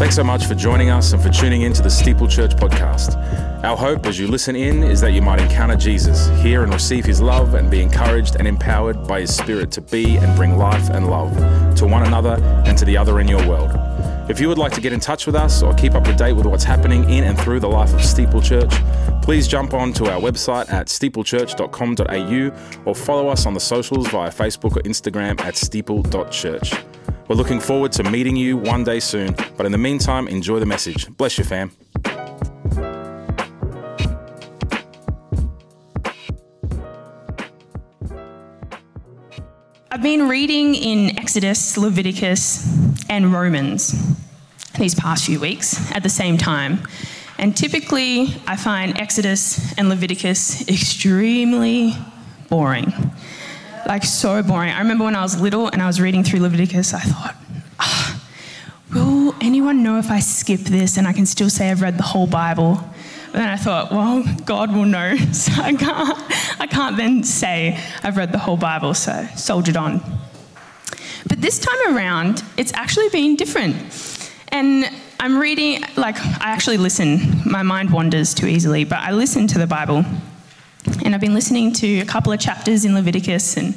Thanks so much for joining us and for tuning in to the Steeple Church podcast. Our hope as you listen in is that you might encounter Jesus, hear and receive his love, and be encouraged and empowered by his spirit to be and bring life and love to one another and to the other in your world. If you would like to get in touch with us or keep up to date with what's happening in and through the life of Steeple Church, please jump on to our website at steeplechurch.com.au or follow us on the socials via Facebook or Instagram at steeple.church. We're looking forward to meeting you one day soon, but in the meantime, enjoy the message. Bless you, fam. I've been reading in Exodus, Leviticus, and Romans these past few weeks at the same time. And typically, I find Exodus and Leviticus extremely boring like so boring. I remember when I was little and I was reading through Leviticus, I thought, oh, will anyone know if I skip this and I can still say I've read the whole Bible? But then I thought, well, God will know, so I can't, I can't then say I've read the whole Bible, so soldiered on. But this time around, it's actually been different. And I'm reading, like, I actually listen. My mind wanders too easily, but I listen to the Bible and I've been listening to a couple of chapters in Leviticus and,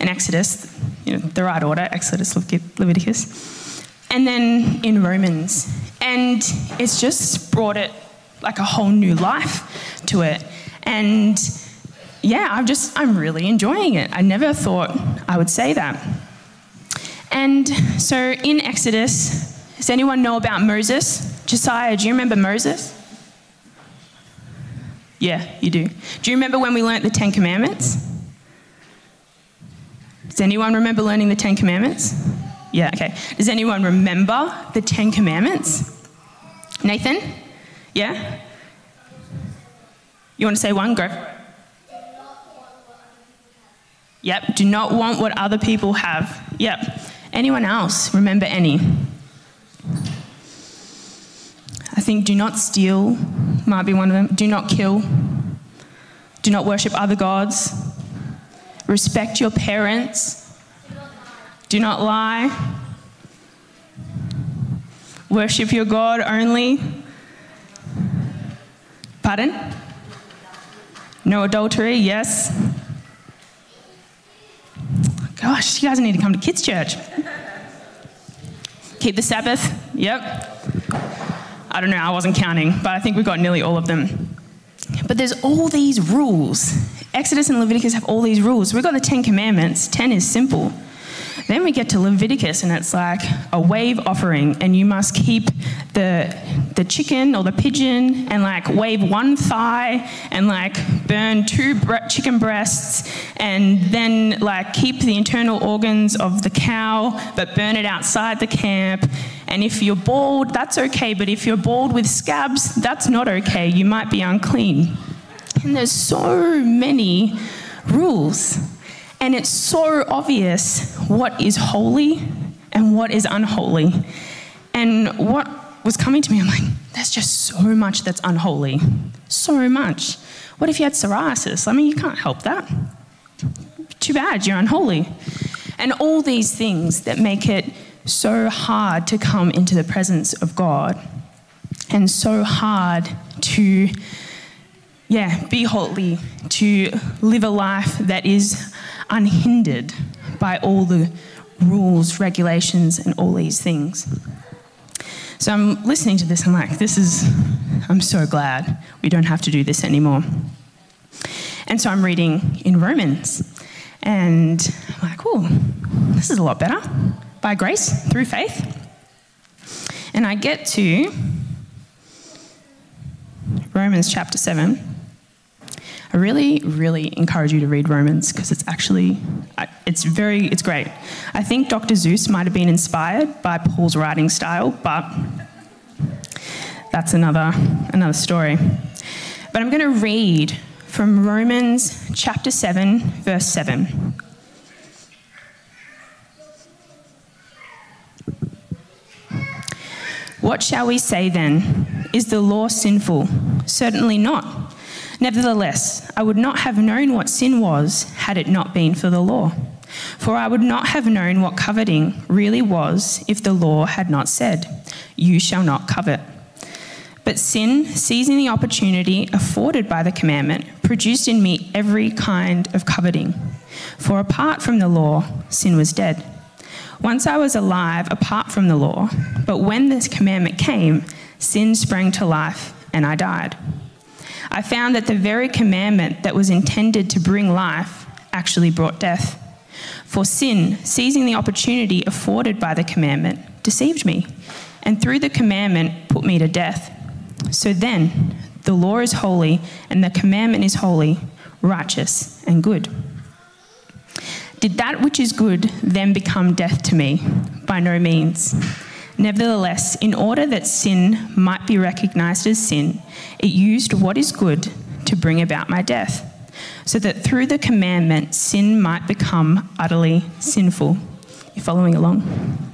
and Exodus, you know, the right order, Exodus, Leviticus, and then in Romans. And it's just brought it like a whole new life to it. And yeah, I'm just, I'm really enjoying it. I never thought I would say that. And so in Exodus, does anyone know about Moses? Josiah, do you remember Moses? Yeah, you do. Do you remember when we learnt the Ten Commandments? Does anyone remember learning the Ten Commandments? Yeah, okay. Does anyone remember the Ten Commandments? Nathan? Yeah? You want to say one? Go Yep, do not want what other people have. Yep. Anyone else remember any? I think do not steal might be one of them. Do not kill. Do not worship other gods. Respect your parents. Do not lie. Worship your God only. Pardon? No adultery, yes. Gosh, you guys need to come to kids' church. Keep the Sabbath, yep. I don't know, I wasn't counting, but I think we've got nearly all of them. But there's all these rules. Exodus and Leviticus have all these rules. We've got the Ten Commandments. Ten is simple. Then we get to Leviticus, and it's like a wave offering, and you must keep the the chicken or the pigeon and like wave one thigh and like burn two bre- chicken breasts, and then like keep the internal organs of the cow, but burn it outside the camp, and if you're bald, that's okay, but if you're bald with scabs, that's not okay. You might be unclean. And there's so many rules. And it's so obvious what is holy and what is unholy. And what was coming to me, I'm like, there's just so much that's unholy. So much. What if you had psoriasis? I mean, you can't help that. Too bad, you're unholy. And all these things that make it so hard to come into the presence of God and so hard to, yeah, be holy, to live a life that is unhindered by all the rules, regulations, and all these things. So I'm listening to this, I'm like, this is, I'm so glad we don't have to do this anymore. And so I'm reading in Romans, and I'm like, oh, this is a lot better by grace through faith. And I get to Romans chapter 7. I really, really encourage you to read Romans because it's actually, it's very, it's great. I think Dr. Seuss might have been inspired by Paul's writing style, but that's another, another story. But I'm going to read from Romans chapter 7, verse 7. What shall we say then? Is the law sinful? Certainly not. Nevertheless, I would not have known what sin was had it not been for the law. For I would not have known what coveting really was if the law had not said, You shall not covet. But sin, seizing the opportunity afforded by the commandment, produced in me every kind of coveting. For apart from the law, sin was dead. Once I was alive apart from the law, but when this commandment came, sin sprang to life and I died. I found that the very commandment that was intended to bring life actually brought death. For sin, seizing the opportunity afforded by the commandment, deceived me, and through the commandment put me to death. So then, the law is holy, and the commandment is holy, righteous, and good. Did that which is good then become death to me? By no means. Nevertheless, in order that sin might be recognized as sin, it used what is good to bring about my death, so that through the commandment sin might become utterly sinful. You following along?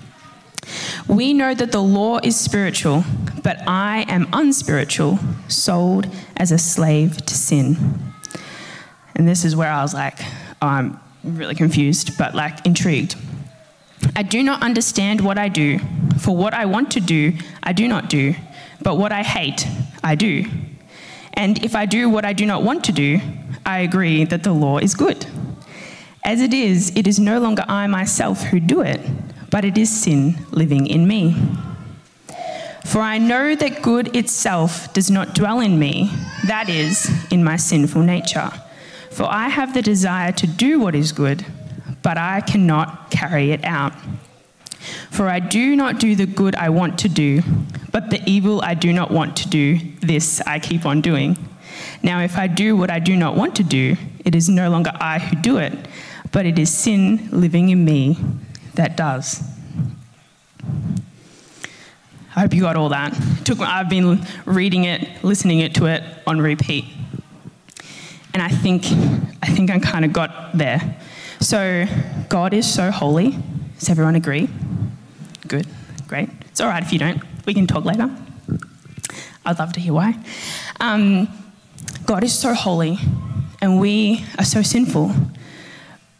We know that the law is spiritual, but I am unspiritual, sold as a slave to sin. And this is where I was like, oh, I'm really confused, but like intrigued. I do not understand what I do, for what I want to do, I do not do, but what I hate, I do. And if I do what I do not want to do, I agree that the law is good. As it is, it is no longer I myself who do it, but it is sin living in me. For I know that good itself does not dwell in me, that is, in my sinful nature. For I have the desire to do what is good, but I cannot carry it out. For I do not do the good I want to do, but the evil I do not want to do, this I keep on doing. Now, if I do what I do not want to do, it is no longer I who do it, but it is sin living in me that does. I hope you got all that. took, I've been reading it, listening it to it on repeat. And I think, I think I kind of got there. So, God is so holy. Does everyone agree? Good, great. It's all right if you don't. We can talk later. I'd love to hear why. Um, God is so holy, and we are so sinful.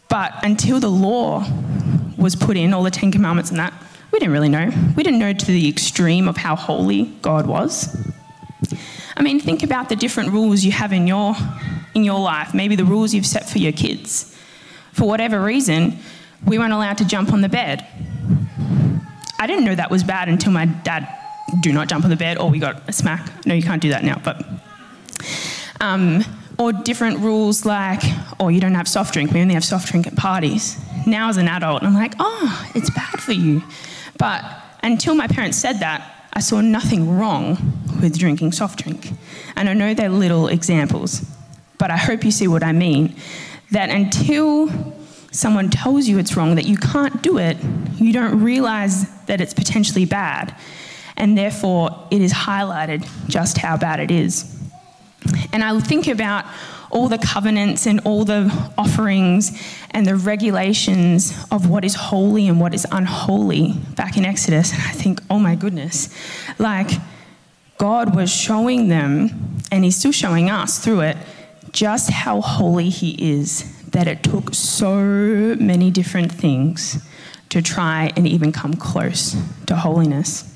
But until the law was put in, all the Ten Commandments and that, we didn't really know. We didn't know to the extreme of how holy God was. I mean, think about the different rules you have in your, in your life, maybe the rules you've set for your kids. For whatever reason, we weren't allowed to jump on the bed. I didn't know that was bad until my dad, do not jump on the bed, or we got a smack. No, you can't do that now, but. Um, or different rules like, oh, you don't have soft drink, we only have soft drink at parties. Now, as an adult, I'm like, oh, it's bad for you. But until my parents said that, I saw nothing wrong with drinking soft drink. And I know they're little examples, but I hope you see what I mean. That until someone tells you it's wrong, that you can't do it, you don't realize that it's potentially bad. And therefore, it is highlighted just how bad it is. And I think about all the covenants and all the offerings and the regulations of what is holy and what is unholy back in Exodus. And I think, oh my goodness, like God was showing them, and He's still showing us through it, just how holy He is, that it took so many different things to try and even come close to holiness.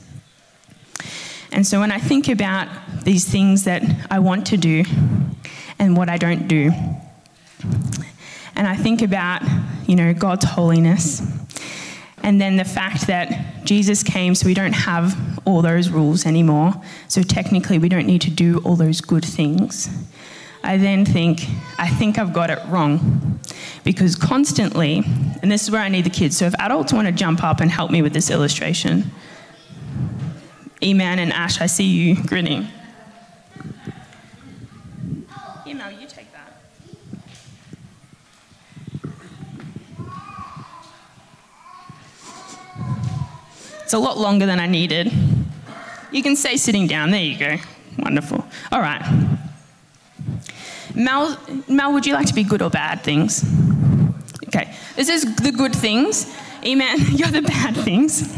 And so when I think about these things that I want to do and what I don't do, and I think about, you know, God's holiness, and then the fact that Jesus came so we don't have all those rules anymore, so technically we don't need to do all those good things. I then think, I think I've got it wrong. Because constantly, and this is where I need the kids, so if adults want to jump up and help me with this illustration, Eman and Ash, I see you grinning. Email, you take that. It's a lot longer than I needed. You can stay sitting down. There you go. Wonderful. All right. Mel, Mel, would you like to be good or bad things? Okay. This is the good things. Eman, you're the bad things.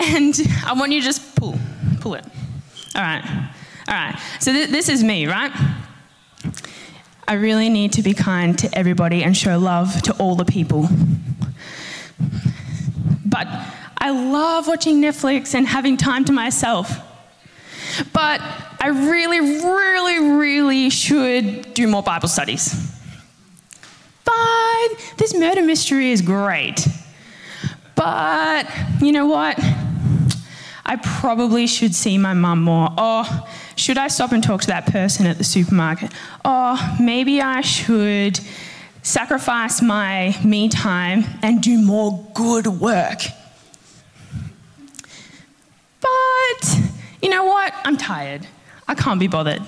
and I want you to just pull, pull it. All right, all right. So th- this is me, right? I really need to be kind to everybody and show love to all the people. but I love watching Netflix and having time to myself. But I really, really, really should do more Bible studies. But this murder mystery is great. But you know what? I probably should see my mum more. Or should I stop and talk to that person at the supermarket? Or maybe I should sacrifice my me time and do more good work. But you know what? I'm tired. I can't be bothered.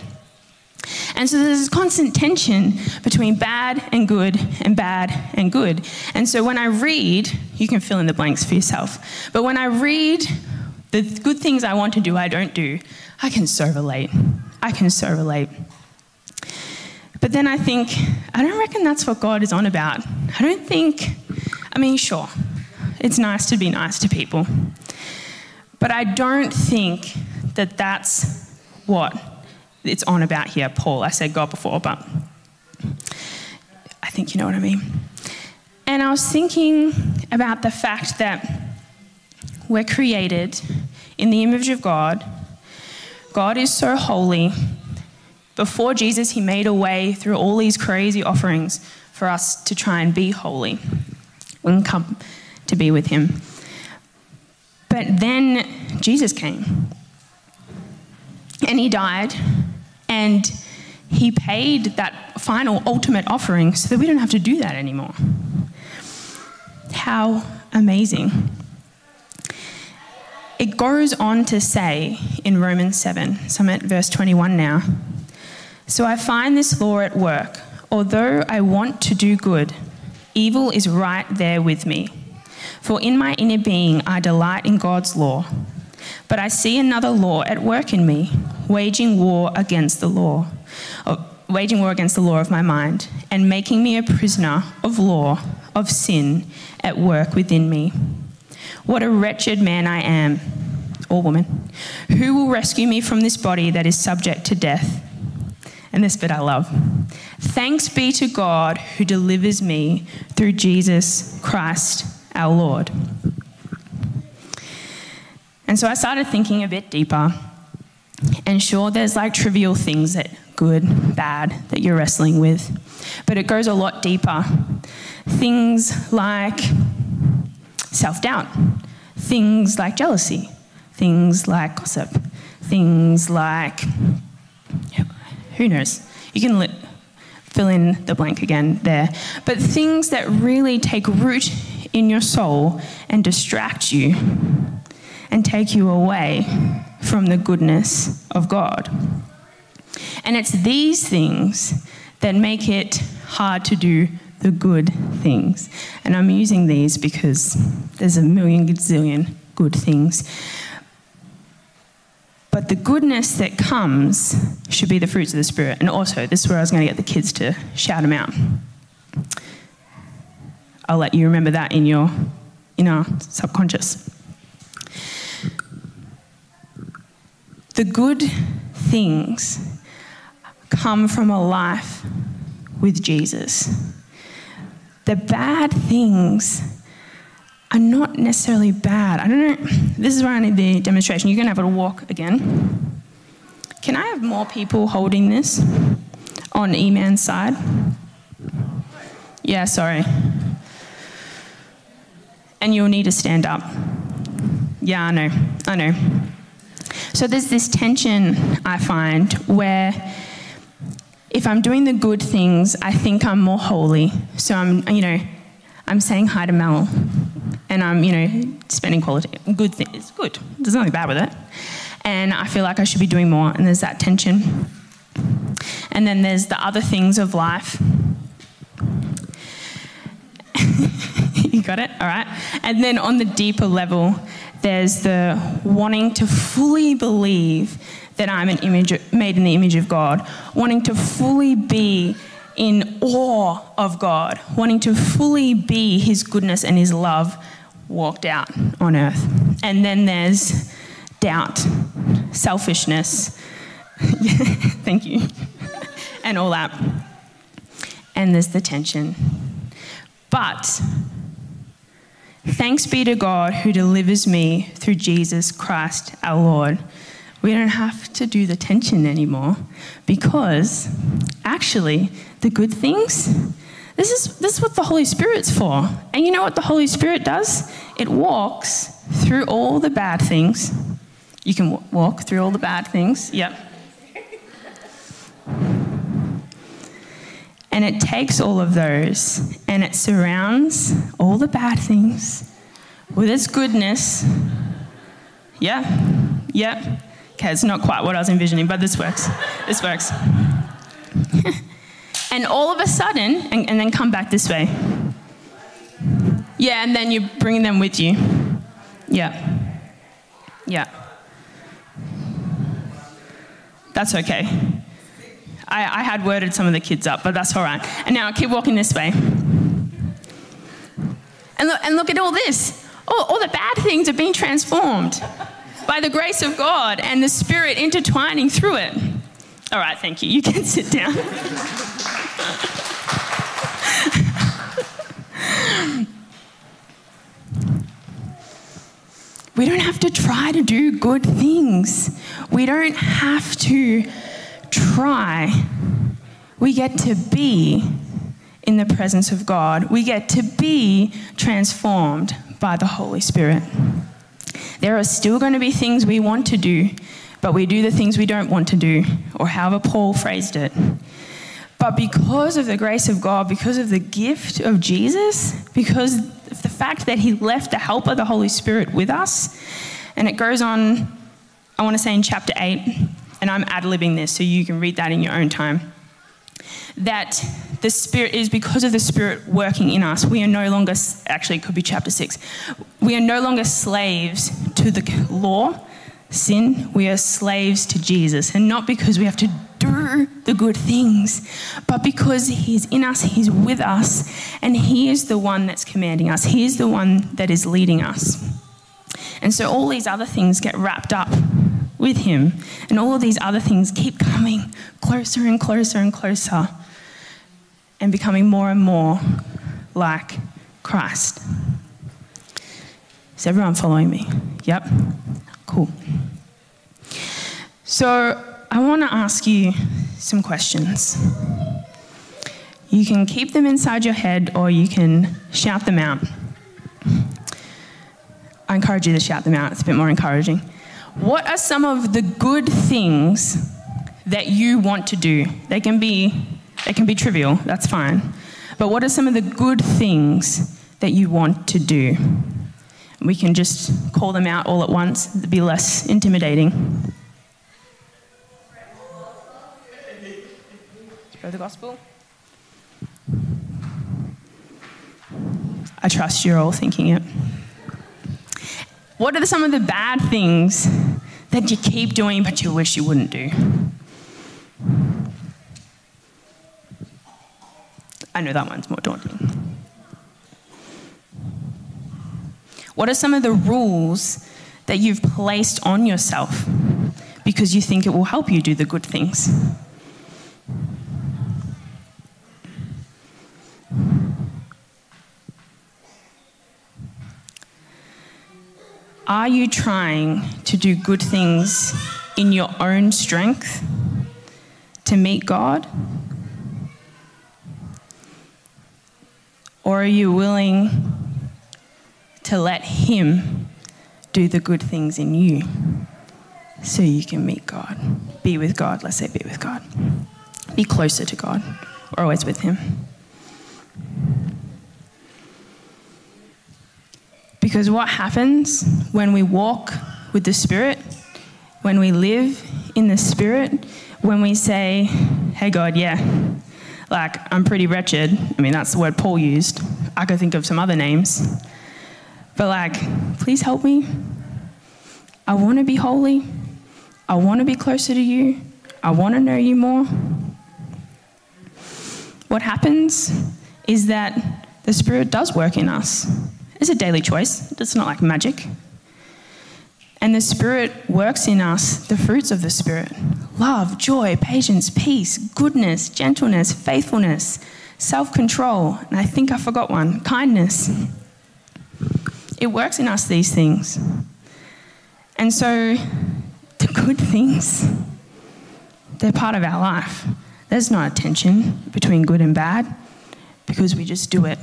And so there's this constant tension between bad and good and bad and good. And so when I read, you can fill in the blanks for yourself. But when I read the good things I want to do, I don't do, I can so relate. I can so relate. But then I think, I don't reckon that's what God is on about. I don't think, I mean, sure, it's nice to be nice to people. But I don't think that that's what it's on about here, Paul. I said God before, but I think you know what I mean. And I was thinking about the fact that we're created in the image of God. God is so holy. Before Jesus, he made a way through all these crazy offerings for us to try and be holy and come to be with him. But then Jesus came and he died and he paid that final ultimate offering so that we don't have to do that anymore. How amazing. It goes on to say in Romans 7, so I'm at verse 21 now. So I find this law at work. Although I want to do good, evil is right there with me. For in my inner being I delight in God's law. But I see another law at work in me, waging war against the law, waging war against the law of my mind, and making me a prisoner of law, of sin, at work within me. What a wretched man I am, or woman. Who will rescue me from this body that is subject to death? And this bit I love. Thanks be to God who delivers me through Jesus Christ our Lord. And so I started thinking a bit deeper. And sure, there's like trivial things that good, bad, that you're wrestling with. But it goes a lot deeper. Things like self doubt, things like jealousy, things like gossip, things like who knows? You can li- fill in the blank again there. But things that really take root in your soul and distract you and take you away from the goodness of God. And it's these things that make it hard to do the good things. And I'm using these because there's a million gazillion good things. But the goodness that comes should be the fruits of the Spirit. And also, this is where I was going to get the kids to shout them out. I'll let you remember that in your in our subconscious. The good things come from a life with Jesus. The bad things are not necessarily bad. I don't know. This is where I need the demonstration. You're going to have to walk again. Can I have more people holding this on Eman's side? Yeah, sorry. And you'll need to stand up. Yeah, I know. I know. So there's this tension I find where if I'm doing the good things, I think I'm more holy. So I'm, you know, I'm saying hi to Mel and I'm, you know, spending quality, good things. It's good. There's nothing bad with it. And I feel like I should be doing more, and there's that tension. And then there's the other things of life. you got it? All right. And then on the deeper level, there's the wanting to fully believe that I'm an image made in the image of God, wanting to fully be in awe of God, wanting to fully be His goodness and His love walked out on earth. And then there's doubt, selfishness, thank you, and all that. And there's the tension. But Thanks be to God who delivers me through Jesus Christ our Lord. We don't have to do the tension anymore because actually, the good things, this is, this is what the Holy Spirit's for. And you know what the Holy Spirit does? It walks through all the bad things. You can walk through all the bad things. Yep. And it takes all of those and it surrounds all the bad things with its goodness. Yeah, yeah. Okay, it's not quite what I was envisioning, but this works. This works. and all of a sudden, and, and then come back this way. Yeah, and then you bring them with you. Yeah. Yeah. That's okay. I, I had worded some of the kids up, but that's all right. And now I keep walking this way. And look, and look at all this. All, all the bad things are being transformed by the grace of God and the Spirit intertwining through it. All right, thank you. You can sit down. we don't have to try to do good things. We don't have to try, we get to be in the presence of God. We get to be transformed by the Holy Spirit. There are still going to be things we want to do, but we do the things we don't want to do, or however Paul phrased it. But because of the grace of God, because of the gift of Jesus, because of the fact that He left the helper, the Holy Spirit, with us, and it goes on, I want to say in chapter 8, and I'm ad libbing this so you can read that in your own time. That the Spirit is because of the Spirit working in us, we are no longer, actually, it could be chapter 6, we are no longer slaves to the law, sin, we are slaves to Jesus. And not because we have to do the good things, but because He's in us, He's with us, and He is the one that's commanding us, He is the one that is leading us. And so all these other things get wrapped up with Him. And all of these other things keep coming closer and closer and closer and becoming more and more like Christ. Is everyone following me? Yep. Cool. So I want to ask you some questions. You can keep them inside your head or you can shout them out. I encourage you to shout them out, it's a bit more encouraging. What are some of the good things that you want to do? They can be, they can be trivial, that's fine. But what are some of the good things that you want to do? We can just call them out all at once, it'd be less intimidating. Spread the gospel. I trust you're all thinking it. What are some of the bad things that you keep doing but you wish you wouldn't do? I know that one's more daunting. What are some of the rules that you've placed on yourself because you think it will help you do the good things? Are you trying to do good things in your own strength to meet God? Or are you willing to let Him do the good things in you so you can meet God? Be with God, let's say, be with God. Be closer to God, or always with Him. Because what happens when we walk with the Spirit, when we live in the Spirit, when we say, hey, God, yeah, like I'm pretty wretched. I mean, that's the word Paul used. I could think of some other names. But like, please help me. I want to be holy. I want to be closer to you. I want to know you more. What happens is that the Spirit does work in us. It's a daily choice, it's not like magic. And the Spirit works in us the fruits of the Spirit love, joy, patience, peace, goodness, gentleness, faithfulness, self control. And I think I forgot one kindness. It works in us, these things. And so, the good things, they're part of our life. There's not a tension between good and bad because we just do it.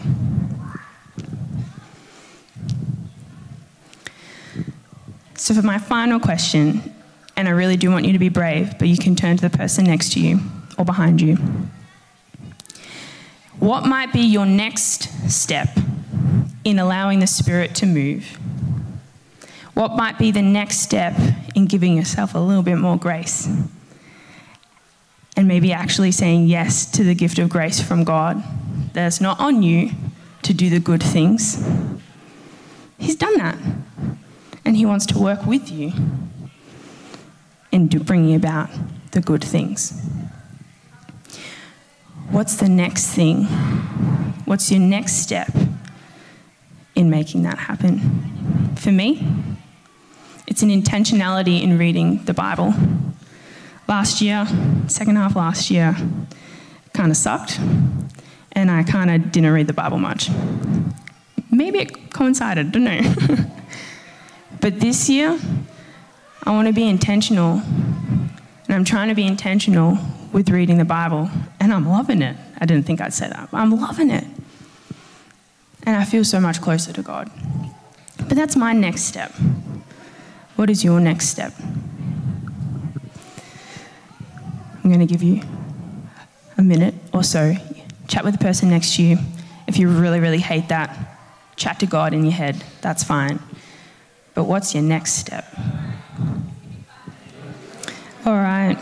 So, for my final question, and I really do want you to be brave, but you can turn to the person next to you or behind you. What might be your next step in allowing the Spirit to move? What might be the next step in giving yourself a little bit more grace? And maybe actually saying yes to the gift of grace from God that's not on you to do the good things. He's done that. And He wants to work with you in bringing about the good things. What's the next thing? What's your next step in making that happen? For me, it's an intentionality in reading the Bible. Last year, second half last year, kind of sucked, and I kind of didn't read the Bible much. Maybe it coincided, I don't know. but this year, I want to be intentional, and I'm trying to be intentional with reading the Bible, and I'm loving it. I didn't think I'd say that, I'm loving it. And I feel so much closer to God. But that's my next step. What is your next step? I'm going to give you a minute or so. Chat with the person next to you. If you really, really hate that, chat to God in your head. That's fine. But what's your next step? All right.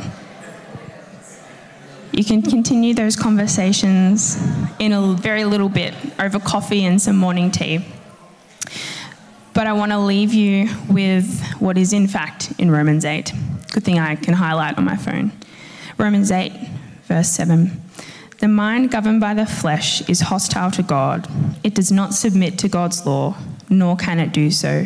You can continue those conversations in a very little bit over coffee and some morning tea. But I want to leave you with what is, in fact, in Romans 8. Good thing I can highlight on my phone. Romans 8, verse 7. The mind governed by the flesh is hostile to God. It does not submit to God's law, nor can it do so.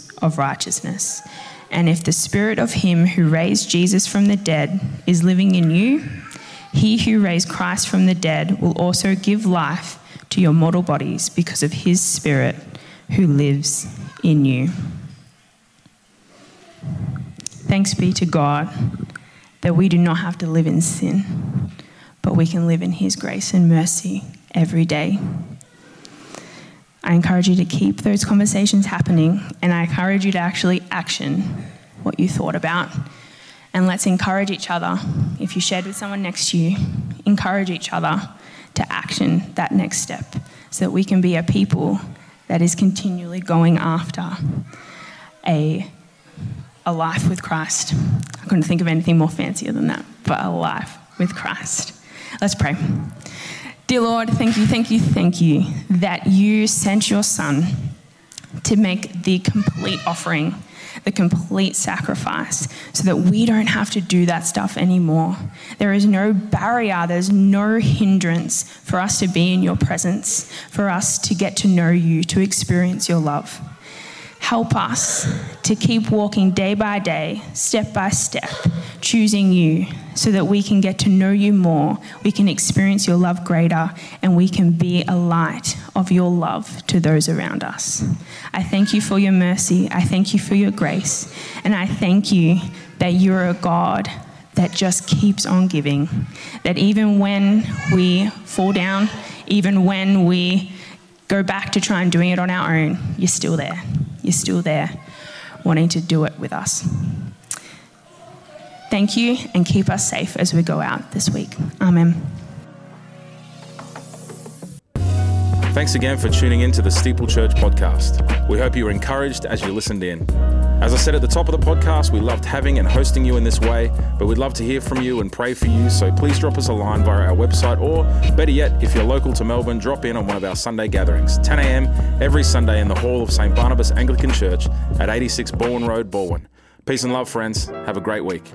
of righteousness. And if the spirit of him who raised Jesus from the dead is living in you, he who raised Christ from the dead will also give life to your mortal bodies because of his spirit who lives in you. Thanks be to God that we do not have to live in sin, but we can live in his grace and mercy every day. I encourage you to keep those conversations happening, and I encourage you to actually action what you thought about. And let's encourage each other. If you shared with someone next to you, encourage each other to action that next step so that we can be a people that is continually going after a, a life with Christ. I couldn't think of anything more fancier than that, but a life with Christ. Let's pray. Dear Lord, thank you, thank you, thank you that you sent your Son to make the complete offering, the complete sacrifice, so that we don't have to do that stuff anymore. There is no barrier, there's no hindrance for us to be in your presence, for us to get to know you, to experience your love. Help us to keep walking day by day, step by step, choosing you so that we can get to know you more, we can experience your love greater, and we can be a light of your love to those around us. I thank you for your mercy. I thank you for your grace. And I thank you that you're a God that just keeps on giving. That even when we fall down, even when we go back to try and doing it on our own, you're still there you're still there wanting to do it with us. Thank you and keep us safe as we go out this week. Amen. Thanks again for tuning in to the Steeple Church podcast. We hope you were encouraged as you listened in. As I said at the top of the podcast, we loved having and hosting you in this way, but we'd love to hear from you and pray for you. So please drop us a line via our website, or better yet, if you're local to Melbourne, drop in on one of our Sunday gatherings, 10 a.m. every Sunday in the hall of St. Barnabas Anglican Church at 86 Balwyn Road, Balwyn. Peace and love, friends. Have a great week.